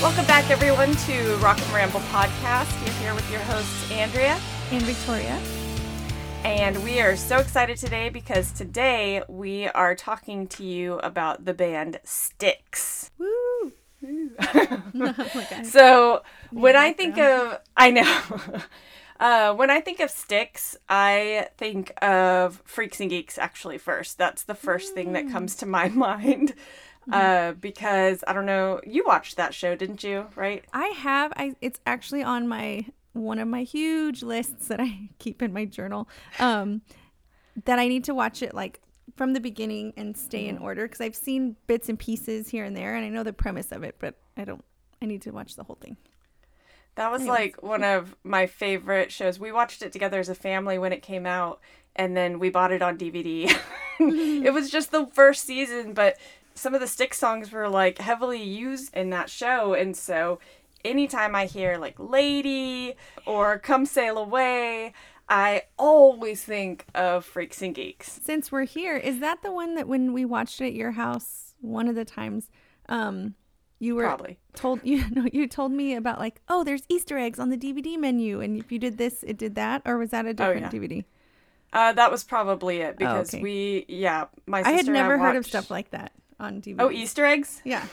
Welcome back, everyone, to Rock and Ramble podcast. You're here with your hosts, Andrea and Victoria. And we are so excited today because today we are talking to you about the band Styx. Woo! oh so when I think of, I know. Uh, when I think of Styx, I think of Freaks and Geeks actually first. That's the first mm. thing that comes to my mind. Mm-hmm. Uh, because I don't know, you watched that show, didn't you? Right? I have. I it's actually on my one of my huge lists that I keep in my journal. Um, that I need to watch it like from the beginning and stay in mm-hmm. order because I've seen bits and pieces here and there, and I know the premise of it, but I don't. I need to watch the whole thing. That was Anyways. like one of my favorite shows. We watched it together as a family when it came out, and then we bought it on DVD. it was just the first season, but some of the Styx songs were like heavily used in that show, and so anytime I hear like Lady or Come Sail Away, I always think of Freaks and Geeks. Since we're here, is that the one that when we watched it at your house one of the times, um, you were probably told you know you told me about like oh there's Easter eggs on the DVD menu and if you did this it did that or was that a different oh, yeah. DVD? Uh, that was probably it because oh, okay. we yeah my I had never heard of stuff like that on DVD. Oh Easter eggs? Yeah.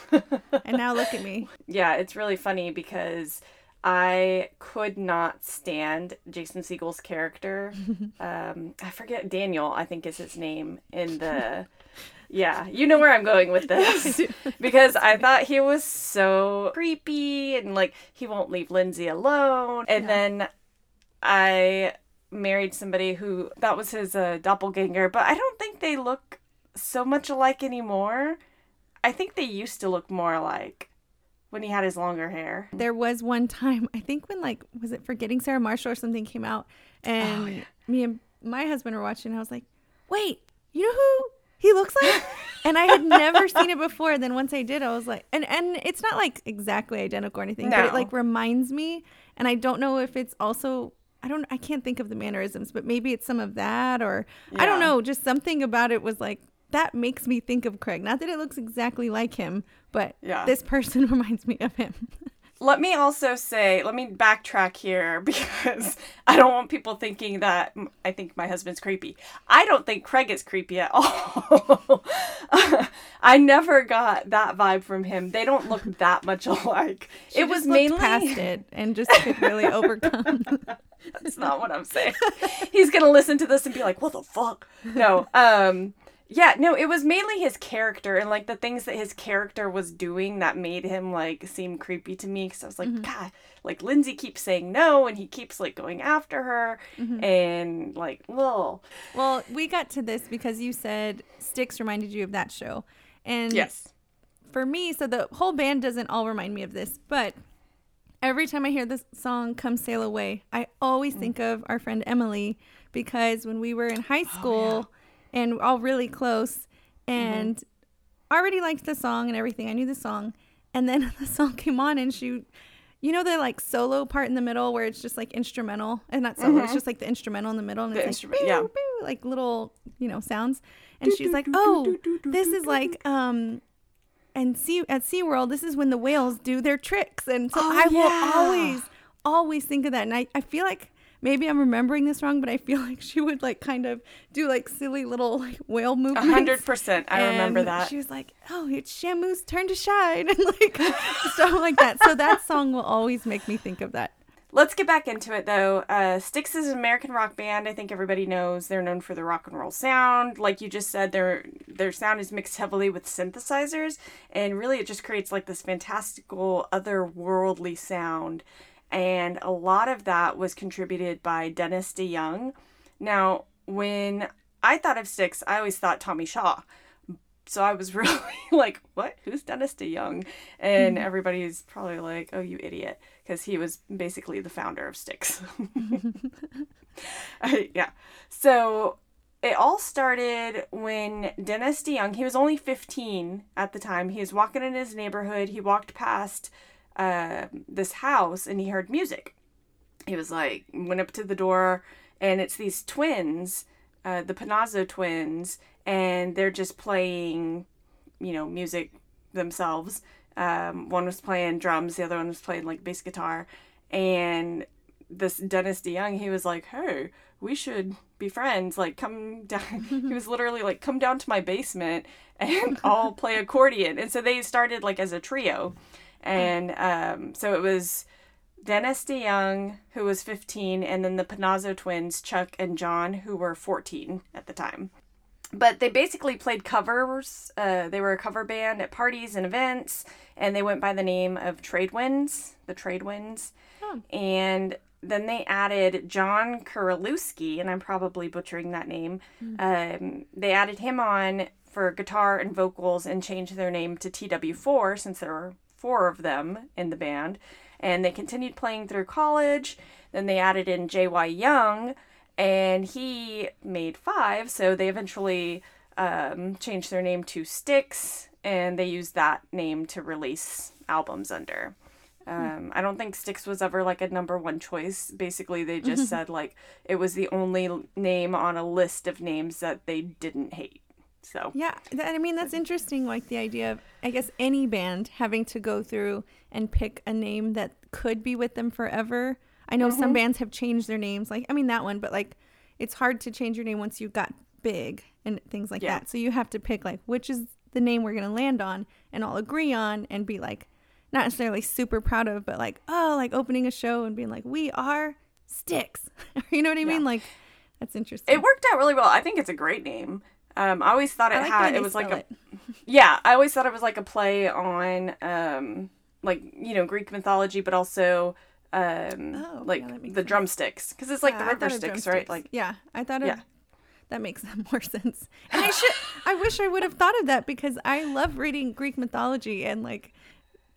and now look at me. Yeah, it's really funny because I could not stand Jason Segel's character. um, I forget Daniel, I think is his name in the yeah, you know where I'm going with this. because I thought he was so creepy and like he won't leave Lindsay alone. And yeah. then I married somebody who that was his uh, doppelganger, but I don't think they look so much alike anymore. I think they used to look more alike when he had his longer hair. There was one time, I think when like was it Forgetting Sarah Marshall or something came out and oh, yeah. me and my husband were watching and I was like, "Wait, you know who he looks like and i had never seen it before then once i did i was like and and it's not like exactly identical or anything no. but it like reminds me and i don't know if it's also i don't i can't think of the mannerisms but maybe it's some of that or yeah. i don't know just something about it was like that makes me think of craig not that it looks exactly like him but yeah. this person reminds me of him let me also say, let me backtrack here because I don't want people thinking that I think my husband's creepy. I don't think Craig is creepy at all. I never got that vibe from him. They don't look that much alike. She it was mainly past it and just could really overcome. That's not what I'm saying. He's gonna listen to this and be like, "What the fuck?" No. Um yeah, no, it was mainly his character and like the things that his character was doing that made him like seem creepy to me. Because I was like, mm-hmm. God, like Lindsay keeps saying no and he keeps like going after her mm-hmm. and like, well. Well, we got to this because you said Styx reminded you of that show. And yes. For me, so the whole band doesn't all remind me of this, but every time I hear this song, Come Sail Away, I always mm. think of our friend Emily because when we were in high school, oh, yeah and all really close and mm-hmm. already liked the song and everything. I knew the song. And then the song came on and she you know the like solo part in the middle where it's just like instrumental and not solo, mm-hmm. it's just like the instrumental in the middle and the it's like yeah. like little, you know, sounds. And she's like, "Oh, this is like um and see at SeaWorld, this is when the whales do their tricks." And so oh, I yeah. will always always think of that. And I, I feel like maybe I'm remembering this wrong, but I feel like she would like kind of do like silly little like whale movements. hundred percent, I remember that. She was like, "Oh, it's Shamu's turn to shine," and like stuff like that. So that song will always make me think of that. Let's get back into it though. Uh, Styx is an American rock band. I think everybody knows they're known for the rock and roll sound. Like you just said, their their sound is mixed heavily with synthesizers, and really it just creates like this fantastical, otherworldly sound and a lot of that was contributed by Dennis DeYoung. Now, when I thought of Styx, I always thought Tommy Shaw. So I was really like, what? Who's Dennis DeYoung? And mm-hmm. everybody's probably like, oh, you idiot. Because he was basically the founder of Styx. yeah. So it all started when Dennis DeYoung, he was only 15 at the time. He was walking in his neighborhood. He walked past uh, this house and he heard music. He was like, went up to the door, and it's these twins, uh, the Panazzo twins, and they're just playing, you know, music themselves. Um, one was playing drums, the other one was playing like bass guitar, and this Dennis DeYoung, he was like, "Hey, we should be friends. Like, come down." he was literally like, "Come down to my basement and I'll play accordion." And so they started like as a trio, and um, so it was Dennis DeYoung, who was 15, and then the Panazzo twins, Chuck and John, who were 14 at the time. But they basically played covers. Uh, they were a cover band at parties and events, and they went by the name of Trade Winds, the Trade Winds. Oh. And then they added John Curulewski, and I'm probably butchering that name. Um, they added him on for guitar and vocals and changed their name to TW4 since there were four of them in the band. And they continued playing through college. Then they added in J.Y. Young, and he made five. So they eventually um, changed their name to Styx, and they used that name to release albums under. Um, I don't think Styx was ever like a number one choice. Basically, they just said like it was the only name on a list of names that they didn't hate. So Yeah, that, I mean that's interesting. Like the idea of, I guess, any band having to go through and pick a name that could be with them forever. I know some mm-hmm. bands have changed their names. Like I mean that one, but like it's hard to change your name once you got big and things like Yeah. that. So you have to pick like which is the name we're gonna land on and all agree on and be like not necessarily super proud of, but like oh, like opening a show and being like we are Styx. you know what I mean? Like that's interesting. it worked out really well. I think it's a great name. Um, I always thought it like had it was like a it. yeah. I always thought it was like a play on um, like you know Greek mythology, but also um, Oh, like yeah, the sense. drumsticks because it's like Yeah, the river Styx, right? Like yeah, I thought of Yeah. that makes more sense. And I should, I wish I would have thought of that because I love reading Greek mythology and like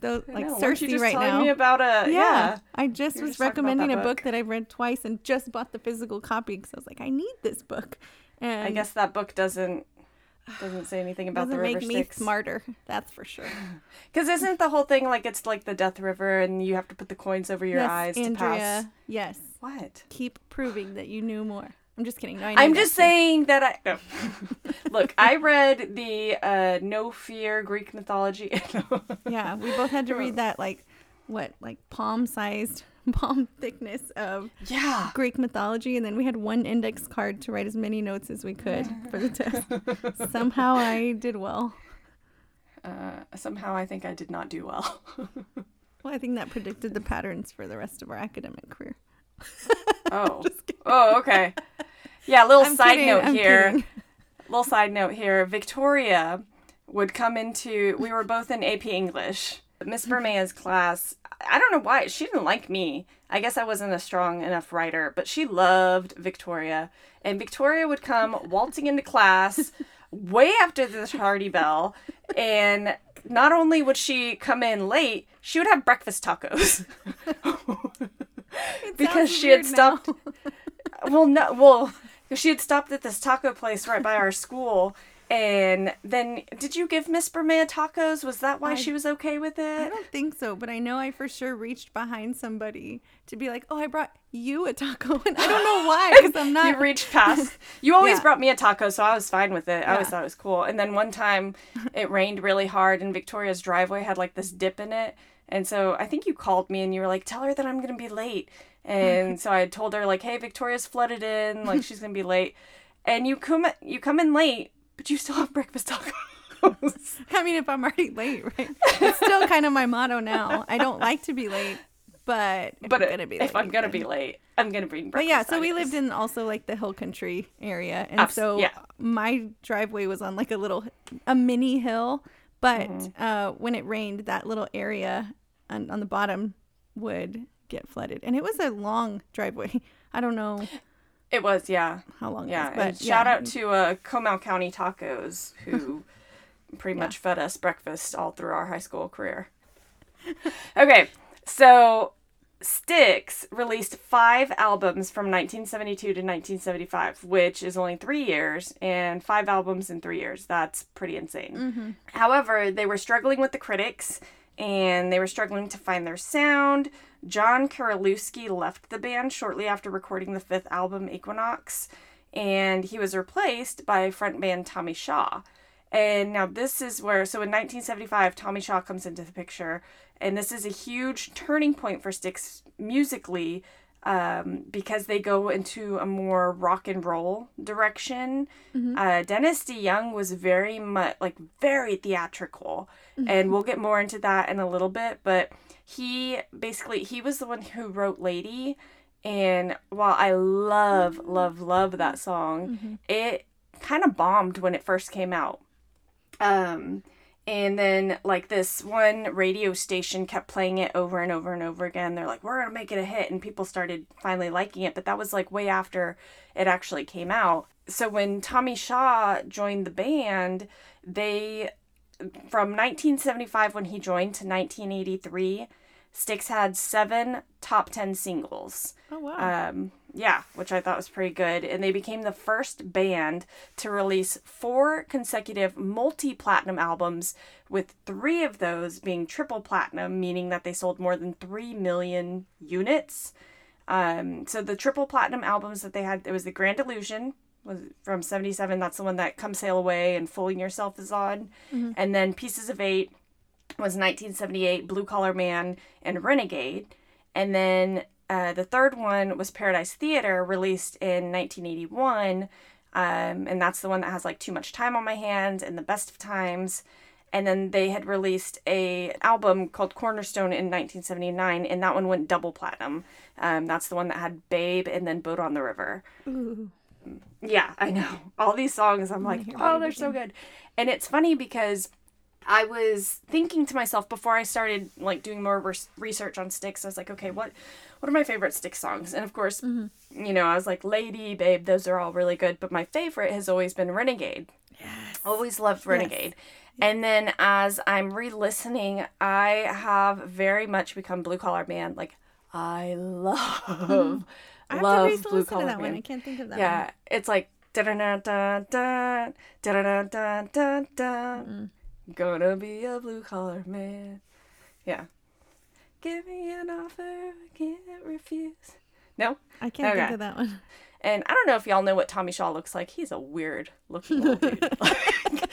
those like know, you Cersei just right telling now. me about a yeah. yeah. I just You were was just recommending a book book. that I've read twice and just bought the physical copy because I was like, I need this book. And I guess that book doesn't doesn't say anything about doesn't the river make me Styx. smarter. That's for sure. Because isn't the whole thing like it's like the Death River and you have to put the coins over your yes, eyes to Andrea. pass? Yes. What? Keep proving that you knew more. I'm just kidding. No, I I'm just too. saying that I no. look. I read the uh, No Fear Greek mythology. Yeah, we both had to read that like what, like palm sized, palm thickness of yeah. Greek mythology, and then we had one index card to write as many notes as we could for the test. Somehow I did well. Uh, somehow I think I did not do well. Well, I think that predicted the patterns for the rest of our academic career. Oh. oh, okay. Yeah. Little I'm side kidding, note I'm here. kidding. Little side note here. Victoria would come into. We were both in AP English. Miss Bermea's class. I don't know why she didn't like me. I guess I wasn't a strong enough writer, but she loved Victoria. And Victoria would come waltzing into class way after the tardy bell, and not only would she come in late, she would have breakfast tacos. Because she had stopped. well, no, well, she had stopped at this taco place right by our school, and then did you give Miss Bermea tacos? Was that why I- she was okay with it? I don't think so, but I know I for sure reached behind somebody to be like, "Oh, I brought you a taco," and I don't know why because I'm not. you reached past. You always Yeah. brought me a taco, so I was fine with it. I always thought it was cool. And then one time, it rained really hard, and Victoria's driveway had like this dip in it. And so I think you called me and you were like, "Tell her that I'm gonna be late." And so I had told her like, "Hey, Victoria's flooded in, like she's gonna be late." And you come you come in late, but you still have breakfast tacos. I mean, if I'm already late, right? It's still kind of my motto now. I don't like to be late, but if but I'm gonna be if late, I'm gonna then- be late, I'm gonna bring breakfast. But yeah, so we lived in also like the hill country area, and Abs- so yeah. my driveway was on like a little, a mini hill. But Mm-hmm. uh, when it rained, that little area on, on the bottom would get flooded, and it was a long driveway. I don't know It was, yeah. how long. Yeah, was, but and shout out to uh, Comal County Tacos, who pretty much fed us breakfast all through our high school career. okay, so Styx released five albums from 1972 to 1975, which is only three years, and five albums in three years. That's pretty insane. However, they were struggling with the critics and they were struggling to find their sound. John Curulewski left the band shortly after recording the fifth album, Equinox, and he was replaced by frontman Tommy Shaw. And now this is where, so in 1975, Tommy Shaw comes into the picture, and this is a huge turning point for Styx musically um, because they go into a more rock and roll direction. Uh, Dennis DeYoung was very much like very theatrical, and we'll get more into that in a little bit. But he basically he was the one who wrote Lady, and while I love love love that song, it kind of bombed when it first came out. Um, and then like this one radio station kept playing it over and over and over again. They're like, "We're gonna make it a hit," and people started finally liking it. But that was like way after it actually came out. So when Tommy Shaw joined the band, they from 1975 when he joined to 1983, Styx had seven top 10 singles. Oh wow. Um, yeah, which I thought was pretty good. And they became the first band to release four consecutive multi platinum albums, with three of those being triple platinum, meaning that they sold more than 3 million units. Um, so the triple platinum albums that they had, it was The Grand Illusion, was from 77. That's the one that Come Sail Away and Fooling Yourself is on. And then Pieces of Eight was 1978, Blue Collar Man and Renegade. And then uh, the third one was Paradise Theater, released in 1981. Um, and that's the one that has like Too Much Time on My Hands and The Best of Times. And then they had released a album called Cornerstone in 1979, and that one went double platinum. Um, that's the one that had Babe and then Boat on the River. Ooh. Yeah, I know. All these songs, I'm like, oh, they're so good. And it's funny because I was thinking to myself before I started like doing more res- research on Styx. I was like, okay, what what are my favorite Styx songs? And of course, mm-hmm. you know, I was like, Lady, Babe, those are all really good. But my favorite has always been Renegade. Yes. Always loved Renegade. And then as I'm re-listening, I have very much become Blue Collar Man. Like I love, mm-hmm. I have love Blue Collar that Man. one. I can't think of that Yeah, it's like da da da da da da da da da da. Gonna be a blue collar man. Yeah. Give me an offer, I can't refuse. No. I can't think of that one. and I don't know if y'all know what Tommy Shaw looks like. He's a weird looking old dude. Like,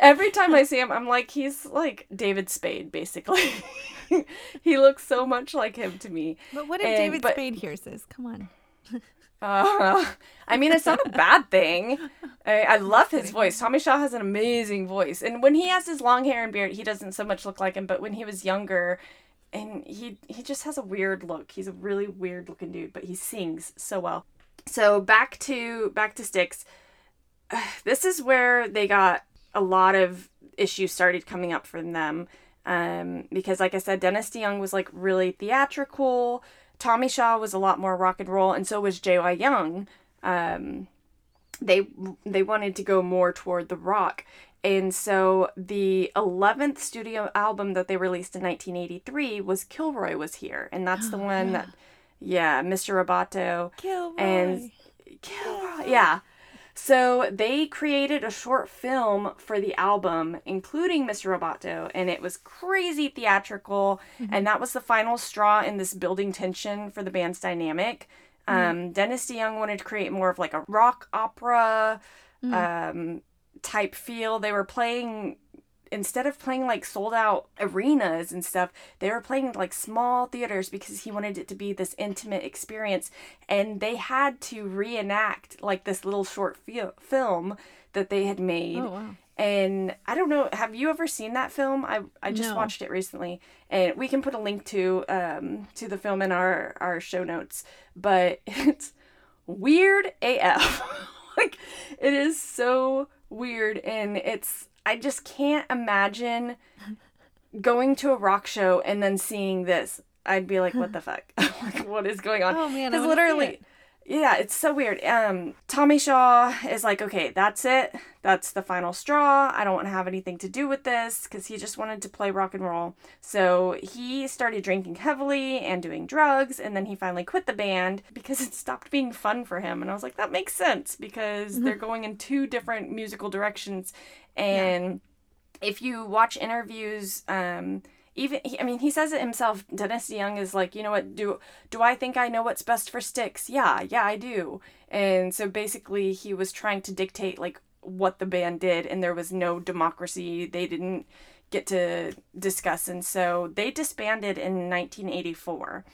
every time I see him, I'm like, he's like David Spade, basically. he looks so much like him to me. But what if And- David but- Spade hears this? Come on. Uh, I mean, it's not a bad thing. I, I love his voice. Tommy Shaw has an amazing voice, and when he has his long hair and beard, he doesn't so much look like him. But when he was younger, and he he just has a weird look. He's a really weird looking dude, but he sings so well. So back to back to Styx. This is where they got a lot of issues started coming up for them. Um, because like I said, Dennis DeYoung was like really theatrical. Tommy Shaw was a lot more rock and roll, and so was J.Y. Young. Um, they they wanted to go more toward the rock, and so the eleventh studio album that they released in 1983 was Kilroy was here, and that's the oh, one that, yeah, Mr. Roboto Kilroy. and Kilroy, yeah. So they created a short film for the album, including Mr. Roboto, and it was crazy theatrical, mm-hmm. and that was the final straw in this building tension for the band's dynamic. Um, Dennis DeYoung wanted to create more of like a rock opera um, type feel. They were playing instead of playing like sold out arenas and stuff, they were playing like small theaters because he wanted it to be this intimate experience. And they had to reenact like this little short fi- film that they had made. Oh wow. And I don't know, have you ever seen that film? I I just No. watched it recently, and we can put a link to um to the film in our our show notes. But it's weird AF. like it is so weird, and it's I just can't imagine going to a rock show and then seeing this. I'd be like, what the fuck? like, what is going on? Oh man, I Because literally, it. Yeah, it's so weird. Um, Tommy Shaw is like, okay, that's it. That's the final straw. I don't want to have anything to do with this because he just wanted to play rock and roll. So he started drinking heavily and doing drugs, and then he finally quit the band because it stopped being fun for him. And I was like, that makes sense because they're going in two different musical directions. And if you watch interviews, um, even he, I mean, he says it himself. Dennis DeYoung is like, you know what? Do do I think I know what's best for Styx? Yeah, yeah, I do. And so basically, he was trying to dictate like what the band did, and there was no democracy. They didn't get to discuss, and so they disbanded in 1984.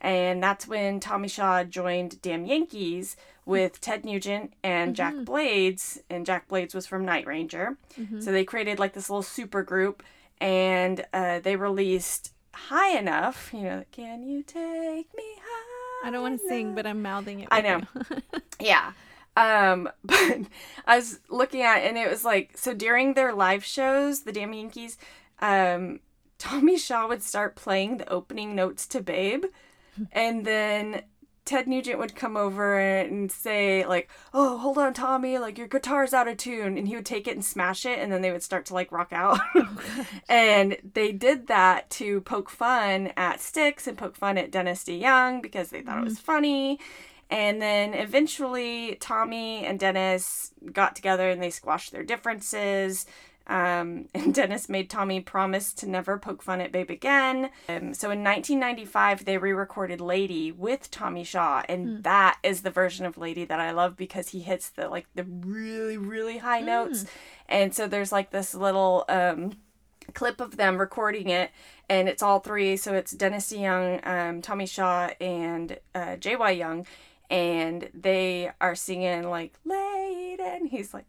And that's when Tommy Shaw joined Damn Yankees with Ted Nugent and Jack mm-hmm. Blades, and Jack Blades was from Night Ranger. Mm-hmm. So they created like this little super group, and uh, they released High Enough. You know, can you take me high? I don't want to sing, but I'm mouthing it. I know. Yeah. Um, but I was looking at and it was like so during their live shows, the Damn Yankees, um, Tommy Shaw would start playing the opening notes to Babe, and then Ted Nugent would come over and say like, "Oh, hold on, Tommy, like your guitar's out of tune," and he would take it and smash it, and then they would start to like rock out. Oh, and they did that to poke fun at Styx and poke fun at Dennis DeYoung because they thought it mm-hmm. was funny. And then eventually, Tommy and Dennis got together and they squashed their differences. Um, and Dennis made Tommy promise to never poke fun at Babe again. Um, so in 1995, they re recorded Lady with Tommy Shaw. And that is the version of Lady that I love because he hits the like the really, really high notes. And so there's like this little. Um, clip of them recording it, and it's all three. So it's Dennis Young, um, Tommy Shaw, and uh, J.Y. Young, and they are singing like "Late," and he's like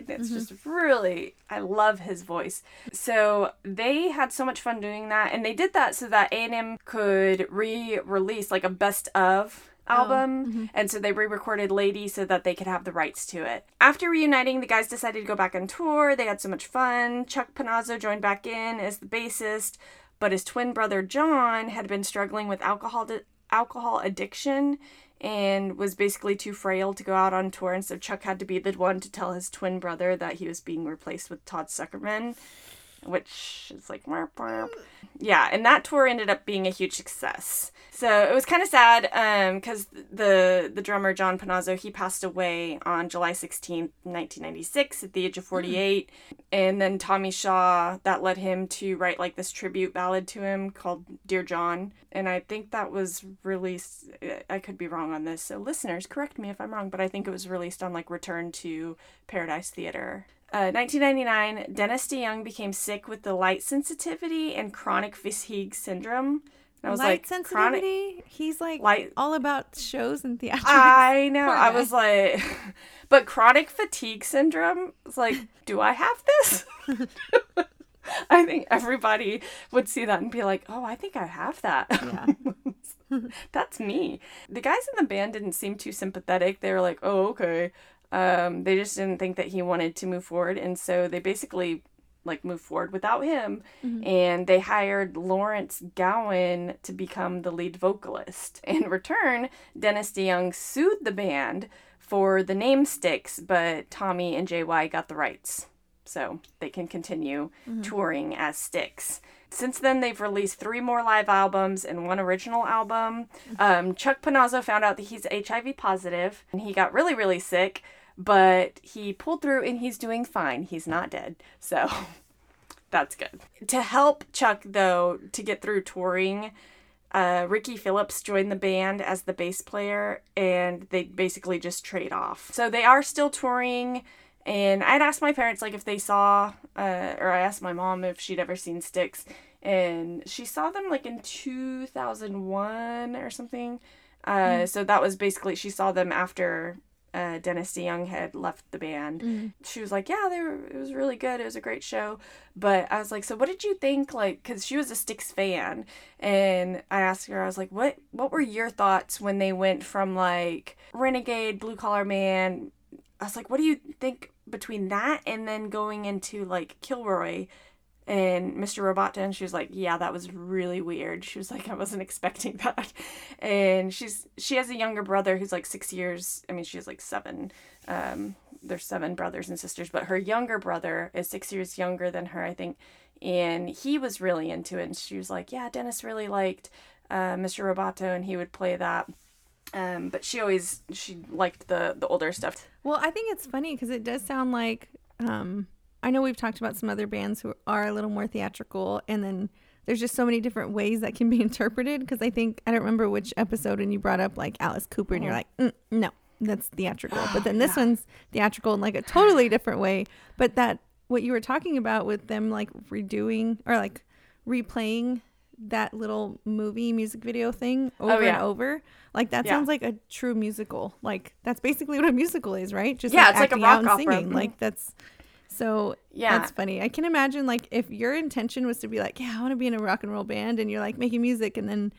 and it's mm-hmm. just really. I love his voice. So they had so much fun doing that, and they did that so that A and M could re-release like a best of oh, album mm-hmm. and so they re-recorded lady so that they could have the rights to it. After reuniting the guys decided to go back on tour. They had so much fun. Chuck panazzo joined back in as the bassist but his twin brother john had been struggling with alcohol alcohol addiction and was basically too frail to go out on tour and so chuck had to be the one to tell his twin brother that he was being replaced with todd sucherman which is like warp, warp. yeah and that tour ended up being a huge success. So it was kind of sad um, because the the drummer john panazzo he passed away on july 16th 1996 at the age of hmm. 48 and then tommy shaw that led him to write like this tribute ballad to him called dear john. And i think that was released i could be wrong on this so listeners correct me if i'm wrong but i think it was released on like return to paradise theater uh, 1999, Dennis DeYoung became sick with the light sensitivity and chronic fatigue syndrome. And I was Light like, sensitivity. chronic. He's like Light- all about shows and theatrics. I know. I was like, but chronic fatigue syndrome. It's like, do I have this? I think everybody would see that and be like, oh, I think I have that. Yeah. That's me. The guys in the band didn't seem too sympathetic. They were like, oh, okay. Um, they just didn't think that he wanted to move forward. And so they basically like moved forward without him. And they hired Lawrence Gowan to become the lead vocalist. In return, Dennis DeYoung sued the band for the name Styx, but Tommy and JY got the rights. So they can continue touring as Styx. Since then, they've released three more live albums and one original album. Um, Chuck Panazzo found out that he's HIV positive and he got really, really sick, but he pulled through and he's doing fine. He's not dead. So that's good. To help Chuck, though, to get through touring, uh, Ricky Phillips joined the band as the bass player, and they basically just trade off. So they are still touring, and I'd asked my parents like if they saw, uh, or I asked my mom if she'd ever seen Styx. and she saw them like in two thousand one or something. Uh, So that was basically she saw them after uh, Dennis DeYoung had left the band. She was like, "Yeah, they were. It was really good. It was a great show." But I was like, "So what did you think?" Like, because she was a Styx fan, and I asked her, I was like, "What? What were your thoughts when they went from like Renegade, Blue Collar Man?" I was like, "What do you think between that and then going into like Kilroy?" And Mr. Roboto, and she was like, "Yeah, that was really weird." She was like, "I wasn't expecting that," and she's she has a younger brother who's like six years. I mean, she has like seven. Um, there's seven brothers and sisters, but her younger brother is six years younger than her, I think, and he was really into it. And she was like, "Yeah, Dennis really liked uh, Mr. Roboto, and he would play that." Um, but she always she liked the the older stuff. Well, I think it's funny because it does sound like um, I know we've talked about some other bands who are a little more theatrical, and then there's just so many different ways that can be interpreted. Because I think I don't remember which episode, and you brought up like Alice Cooper, and you're like, mm, no, that's theatrical. But then this one's theatrical in like a totally different way. But that what you were talking about with them like redoing or like replaying that little movie music video thing over Oh, yeah. and over, like that Yeah. sounds like a true musical. Like that's basically what a musical is, right? Just Yeah, it's like a rock opera. singing. Mhm. Like that's so Yeah. that's funny. I can imagine like if your intention was to be like, yeah, I want to be in a rock and roll band, and you're like making music, and then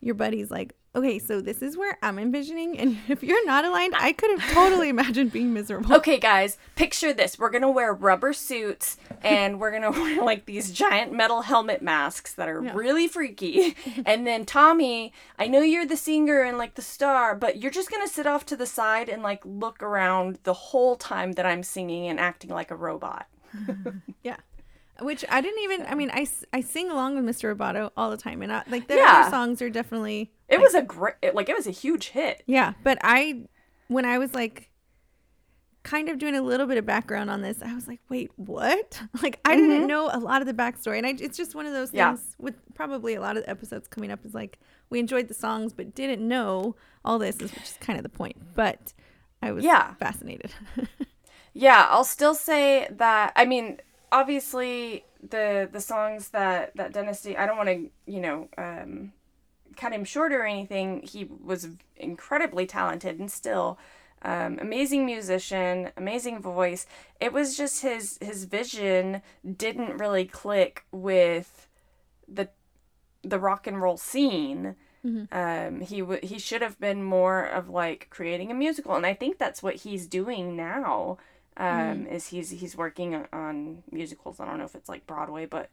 your buddy's like, okay, so this is where I'm envisioning, and if you're not aligned, I could have totally imagined being miserable. Okay, guys, picture this. We're going to wear rubber suits and we're going to wear like these giant metal helmet masks that are Yeah. really freaky. and then, Tommy, I know you're the singer and like the star, but you're just going to sit off to the side and like look around the whole time that I'm singing and acting like a robot. Yeah. Which I didn't even. I mean, I, I sing along with Mr. Roboto all the time, and I, like their Yeah. other songs are definitely It was a great, like, it was a huge hit. Yeah, but I when I was like kind of doing a little bit of background on this, I was like, wait, what? Like I didn't mm-hmm. know a lot of the backstory, and I, it's just one of those Yeah. things with probably a lot of the episodes coming up is like we enjoyed the songs but didn't know all this, is which is kind of the point. But I was Yeah. fascinated. Yeah, I'll still say that. I mean, obviously, the the songs that that Dennis D. I don't want to, you know, um, cut him short or anything. He was incredibly talented and still um, amazing musician, amazing voice. It was just his his vision didn't really click with the the rock and roll scene. Um, he w- he should have been more of like creating a musical, and I think that's what he's doing now. Um, is he's he's working on- musicals. I don't know if it's like Broadway, but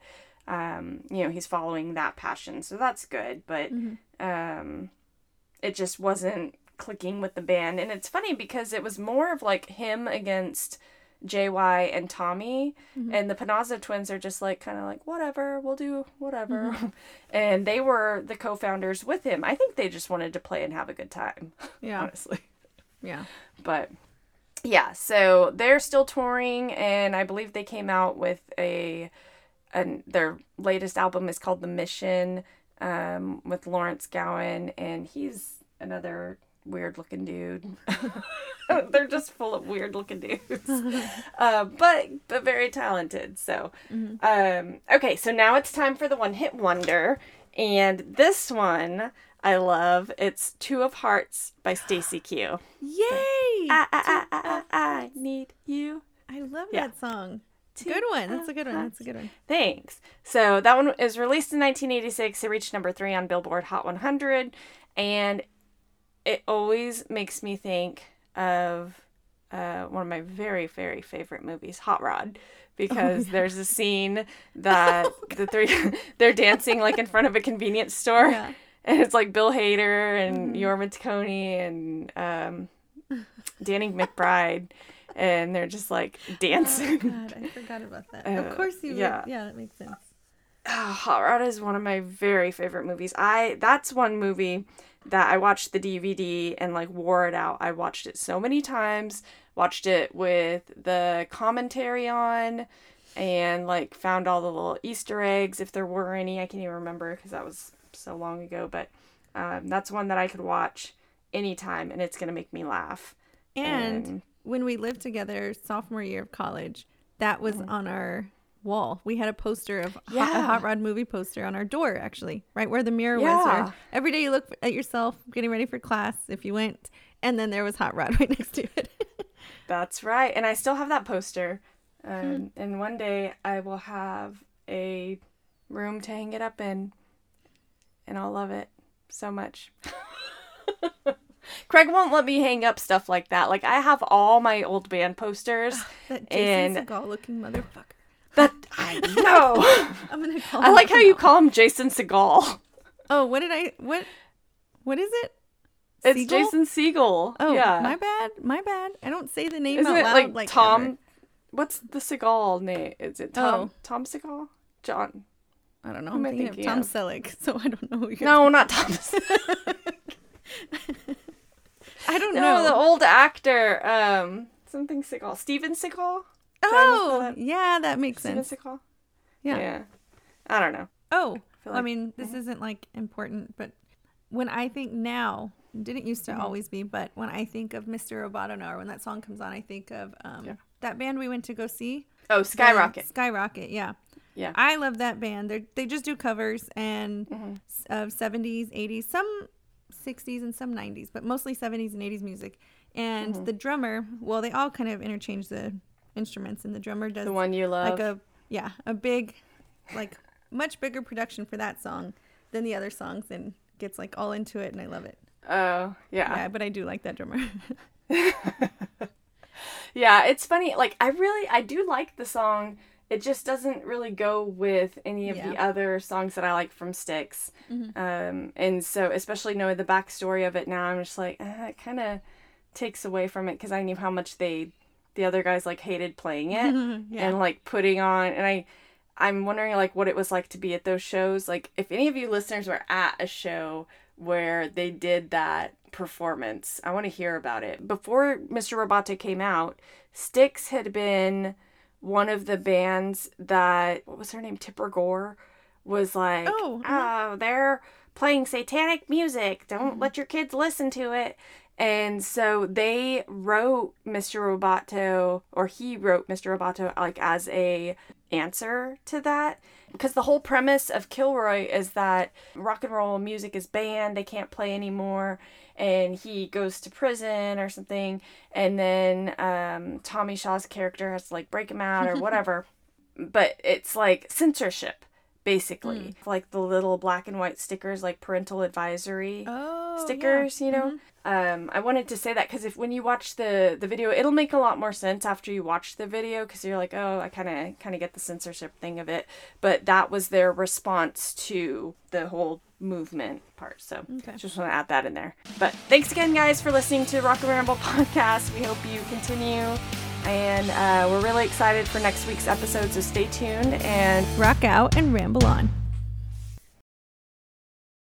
um, you know he's following that passion, so that's good. But um, it just wasn't clicking with the band, and it's funny because it was more of like him against JY and Tommy, and the Panazzo twins are just like kind of like whatever, we'll do whatever, and they were the co-founders with him. I think they just wanted to play and have a good time, yeah, honestly. yeah. But yeah, so they're still touring, and I believe they came out with a, and their latest album is called The Mission, um, with Lawrence Gowan, and he's another weird looking dude. they're just full of weird looking dudes, uh, but but very talented. So, um, okay, so now it's time for the one hit wonder, and this one. I love it's Two of Hearts by Stacey Q. Yay! I, I, I, I, need you. I love that song. Good one. That's a good one. That's a good one. Thanks. So that one is released in 1986. It reached number three on Billboard Hot 100, and it always makes me think of uh, one of my very, very favorite movies, Hot Rod, because there's a scene that the three they're dancing like in front of a convenience store, Yeah. And it's like Bill Hader and Jorma Taccone and um, Danny McBride, and they're just like dancing. God, I forgot about that. Uh, of course you. yeah. Yeah. yeah, that makes sense. Ah, Hot Rod is one of my very favorite movies. I that's one movie that I watched the DVD and like wore it out. I watched it so many times. Watched it with the commentary on and like found all the little Easter eggs if there were any. I can't even remember because that was so long ago, but um, that's one that I could watch anytime and it's gonna make me laugh. And And- when we lived together, sophomore year of college, that was on our wall. We had a poster of hot, a. Hot rod movie poster on our door, actually, right where the mirror was. Yeah. Where every day you look at yourself getting ready for class if you went, and then there was hot rod right next to it. That's right. And I still have that poster. Um, And one day I will have a room to hang it up in. And I'll love it so much. Craig won't let me hang up stuff like that. Like, I have all my old band posters. Ah, that Jason And- Segal looking motherfucker. That I know. I'm gonna call. I like how you call him Jason Segal. Oh, what did I? What? What is it? It's? Jason Segel. Oh, yeah. my bad. My bad. I don't say the name Isn't out it loud like, like, Tom? ever. What's the Segal name? Is it Tom? Oh. Tom Segal? John? I don't know. I'm I thinking of Tom of? Selleck, so I don't know who you're. No, not Tom. I don't No, know. the old actor, um, something Seagal, Steven Seagal. Oh, that? yeah, that makes sense. Steven sense. Seagal. Yeah. I don't know. Oh, I like- mean, this isn't like important, but when I think now, didn't used Mm-hmm. to always be, but when I think of Mr. Roboto or when that song comes on, I think of um, Yeah. that band we went to go see. Oh, Skyrocket. Skyrocket, yeah. Yeah. I love that band. They they just do covers and Mm-hmm. of 70s, 80s, some 60s and some 90s, but mostly 70s and 80s music. And Mm-hmm. the drummer, well, they all kind of interchange the instruments, and the drummer does The one you love. like a yeah a big like much bigger production for that song than the other songs and gets like all into it and i love it oh, yeah. yeah but i do like that drummer Yeah, it's funny. Like I really I do like the song. It just doesn't really go with any of the other songs that I like from Styx. Mm-hmm. Um, and so especially knowing the backstory of it now, I'm just like eh, it kind of takes away from it because I knew how much they, the other guys like hated playing it Yeah. and like putting on. And I, I'm wondering like what it was like to be at those shows. Like if any of you listeners were at a show where they did that performance, I want to hear about it. Before Mr. Roboto came out, Styx had been one of the bands that what was her name? Tipper Gore was like Oh, uh-huh. oh they're playing satanic music. Don't let your kids listen to it and so they wrote Mr. Roboto or he wrote Mr. Roboto like as a answer to that because the whole premise of Kilroy is that rock and roll music is banned they can't play anymore and he goes to prison or something and then um, Tommy Shaw's character has to like break him out or whatever but it's like censorship basically like the little black and white stickers like parental advisory oh yeah. stickers you know um i wanted to say that because if when you watch the the video it'll make a lot more sense after you watch the video because you're like oh i kind of kind of get the censorship thing of it. But that was their response to the whole movement part so Okay. just want to add that in there. But thanks again guys for listening to rock and ramble podcast. We hope you continue and uh, we're really excited for next week's episode so stay tuned and rock out and ramble on